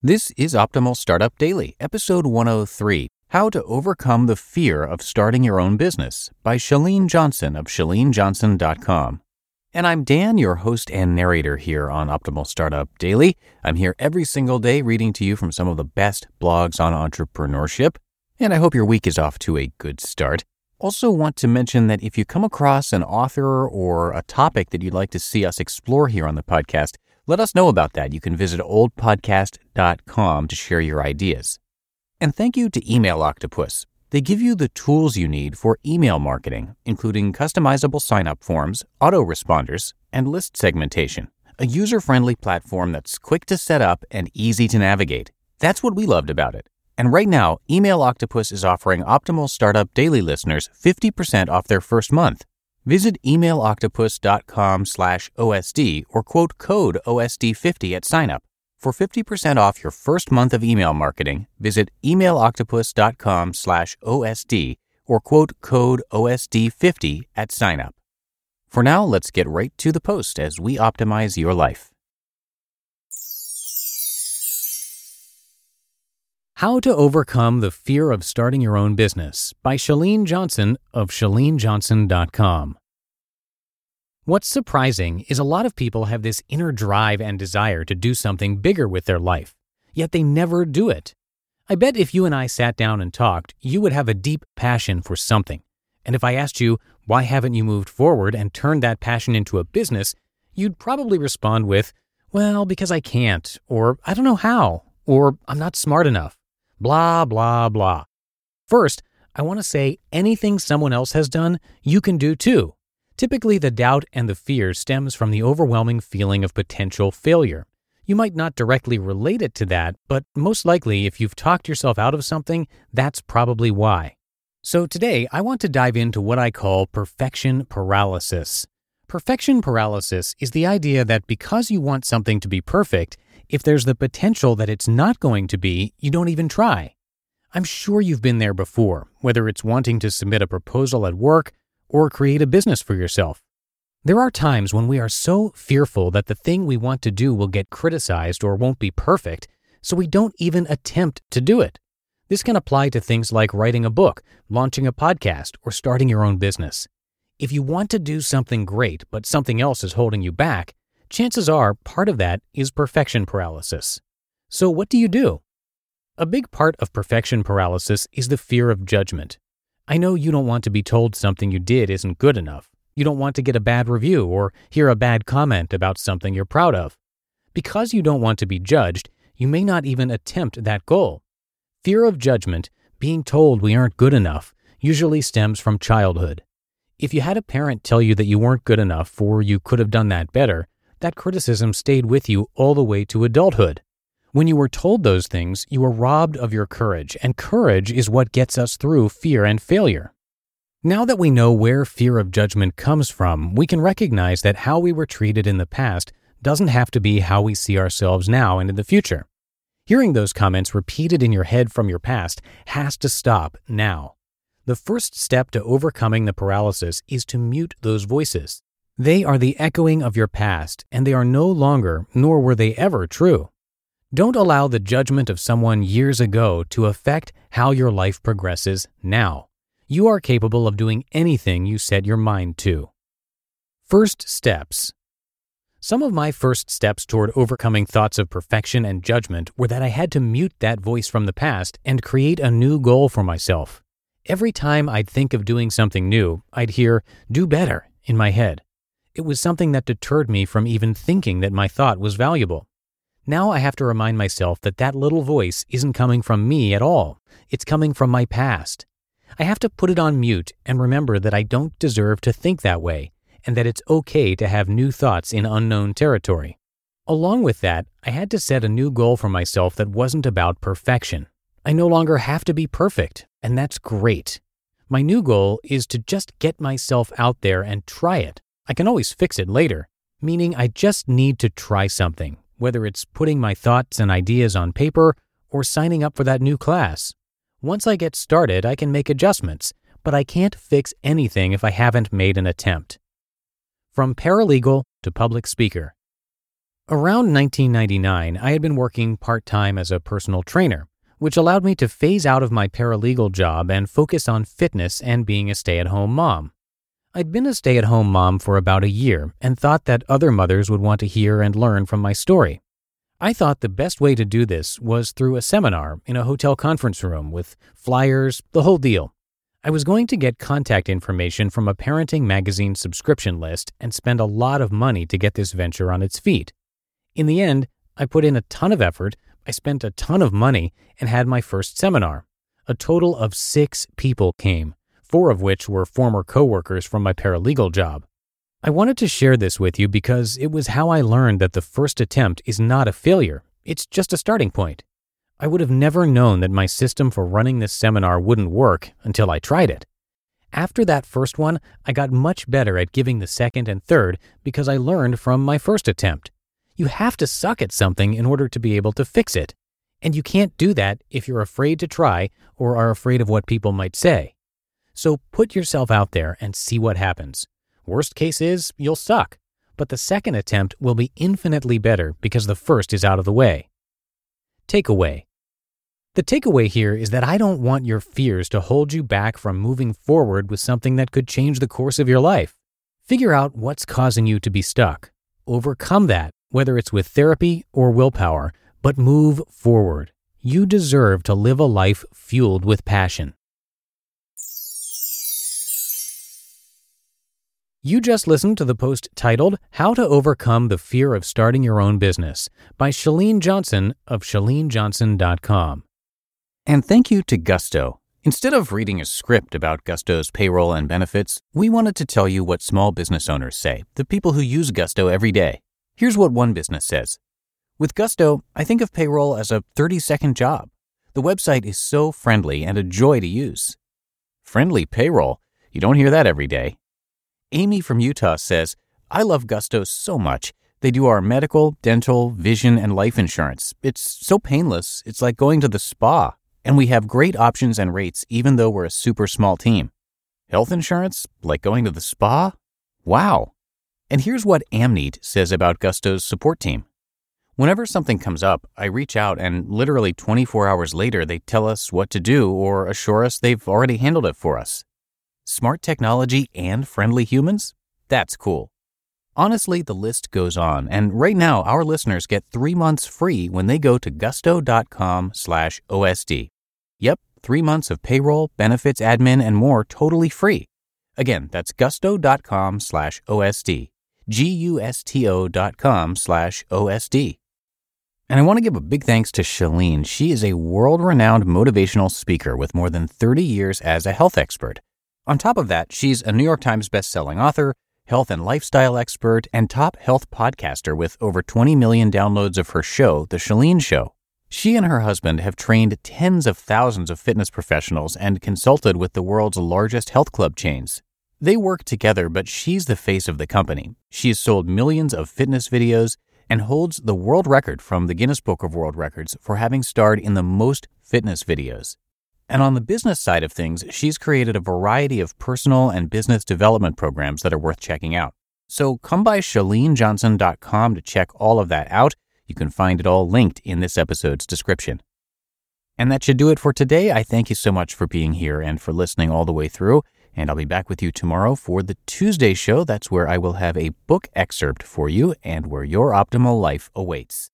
This is Optimal Startup Daily, episode 103 How to Overcome the Fear of Starting Your Own Business by Chalene Johnson of ChaleneJohnson.com. And I'm Dan, your host and narrator here on Optimal Startup Daily. I'm here every single day reading to you from some of the best blogs on entrepreneurship. And I hope your week is off to a good start. Also, want to mention that if you come across an author or a topic that you'd like to see us explore here on the podcast, let us know about that. You can visit oldpodcast.com to share your ideas. And thank you to Email Octopus. They give you the tools you need for email marketing, including customizable sign up forms, autoresponders, and list segmentation. A user friendly platform that's quick to set up and easy to navigate. That's what we loved about it. And right now, Email Octopus is offering Optimal Startup Daily listeners 50% off their first month. Visit emailoctopus.com slash OSD or quote code OSD50 at signup. For 50% off your first month of email marketing, visit emailoctopus.com slash OSD or quote code OSD50 at signup. For now, let's get right to the post as we optimize your life. How to Overcome the Fear of Starting Your Own Business by Chalene Johnson of ChaleneJohnson.com. What's surprising is a lot of people have this inner drive and desire to do something bigger with their life, yet they never do it. I bet if you and I sat down and talked, you would have a deep passion for something. And if I asked you, why haven't you moved forward and turned that passion into a business, you'd probably respond with, well, because I can't, or I don't know how, or I'm not smart enough. Blah, blah, blah. First, I want to say anything someone else has done, you can do too. Typically, the doubt and the fear stems from the overwhelming feeling of potential failure. You might not directly relate it to that, but most likely, if you've talked yourself out of something, that's probably why. So, today I want to dive into what I call perfection paralysis. Perfection paralysis is the idea that because you want something to be perfect, if there's the potential that it's not going to be, you don't even try. I'm sure you've been there before, whether it's wanting to submit a proposal at work or create a business for yourself. There are times when we are so fearful that the thing we want to do will get criticized or won't be perfect, so we don't even attempt to do it. This can apply to things like writing a book, launching a podcast, or starting your own business. If you want to do something great, but something else is holding you back, chances are part of that is perfection paralysis. So, what do you do? A big part of perfection paralysis is the fear of judgment. I know you don't want to be told something you did isn't good enough. You don't want to get a bad review or hear a bad comment about something you're proud of. Because you don't want to be judged, you may not even attempt that goal. Fear of judgment, being told we aren't good enough, usually stems from childhood. If you had a parent tell you that you weren't good enough or you could have done that better, that criticism stayed with you all the way to adulthood. When you were told those things, you were robbed of your courage, and courage is what gets us through fear and failure. Now that we know where fear of judgment comes from, we can recognize that how we were treated in the past doesn't have to be how we see ourselves now and in the future. Hearing those comments repeated in your head from your past has to stop now. The first step to overcoming the paralysis is to mute those voices. They are the echoing of your past, and they are no longer, nor were they ever, true. Don't allow the judgment of someone years ago to affect how your life progresses now. You are capable of doing anything you set your mind to. First steps. Some of my first steps toward overcoming thoughts of perfection and judgment were that I had to mute that voice from the past and create a new goal for myself. Every time I'd think of doing something new, I'd hear, do better, in my head. It was something that deterred me from even thinking that my thought was valuable. Now I have to remind myself that that little voice isn't coming from me at all. It's coming from my past. I have to put it on mute and remember that I don't deserve to think that way and that it's okay to have new thoughts in unknown territory. Along with that, I had to set a new goal for myself that wasn't about perfection. I no longer have to be perfect, and that's great. My new goal is to just get myself out there and try it. I can always fix it later, meaning I just need to try something, whether it's putting my thoughts and ideas on paper or signing up for that new class. Once I get started, I can make adjustments, but I can't fix anything if I haven't made an attempt. From paralegal to public speaker. Around 1999, I had been working part time as a personal trainer, which allowed me to phase out of my paralegal job and focus on fitness and being a stay at home mom. I'd been a stay at home mom for about a year and thought that other mothers would want to hear and learn from my story. I thought the best way to do this was through a seminar in a hotel conference room with flyers, the whole deal. I was going to get contact information from a parenting magazine subscription list and spend a lot of money to get this venture on its feet. In the end, I put in a ton of effort, I spent a ton of money, and had my first seminar. A total of six people came, four of which were former coworkers from my paralegal job. I wanted to share this with you because it was how I learned that the first attempt is not a failure, it's just a starting point. I would have never known that my system for running this seminar wouldn't work until I tried it. After that first one, I got much better at giving the second and third because I learned from my first attempt. You have to suck at something in order to be able to fix it. And you can't do that if you're afraid to try or are afraid of what people might say. So put yourself out there and see what happens. Worst case is you'll suck, but the second attempt will be infinitely better because the first is out of the way. Takeaway The takeaway here is that I don't want your fears to hold you back from moving forward with something that could change the course of your life. Figure out what's causing you to be stuck. Overcome that whether it's with therapy or willpower, but move forward. You deserve to live a life fueled with passion. You just listened to the post titled How to Overcome the Fear of Starting Your Own Business by Chalene Johnson of ChaleneJohnson.com. And thank you to Gusto. Instead of reading a script about Gusto's payroll and benefits, we wanted to tell you what small business owners say, the people who use Gusto every day. Here's what one business says With Gusto, I think of payroll as a 30 second job. The website is so friendly and a joy to use. Friendly payroll? You don't hear that every day. Amy from Utah says, I love Gusto so much. They do our medical, dental, vision, and life insurance. It's so painless, it's like going to the spa. And we have great options and rates even though we're a super small team. Health insurance? Like going to the spa? Wow. And here's what Amneat says about Gusto's support team. Whenever something comes up, I reach out and literally 24 hours later, they tell us what to do or assure us they've already handled it for us. Smart technology and friendly humans? That's cool. Honestly, the list goes on, and right now our listeners get three months free when they go to gusto.com slash OSD. Yep, three months of payroll, benefits, admin, and more totally free. Again, that's gusto.com slash OSD gusto dot com slash OSD. And I want to give a big thanks to Chalene. She is a world renowned motivational speaker with more than 30 years as a health expert. On top of that, she's a New York Times bestselling author, health and lifestyle expert, and top health podcaster with over 20 million downloads of her show, The Chalene Show. She and her husband have trained tens of thousands of fitness professionals and consulted with the world's largest health club chains. They work together, but she's the face of the company. She has sold millions of fitness videos and holds the world record from the Guinness Book of World Records for having starred in the most fitness videos. And on the business side of things, she's created a variety of personal and business development programs that are worth checking out. So come by chalenejohnson.com to check all of that out. You can find it all linked in this episode's description. And that should do it for today. I thank you so much for being here and for listening all the way through. And I'll be back with you tomorrow for the Tuesday show. That's where I will have a book excerpt for you and where your optimal life awaits.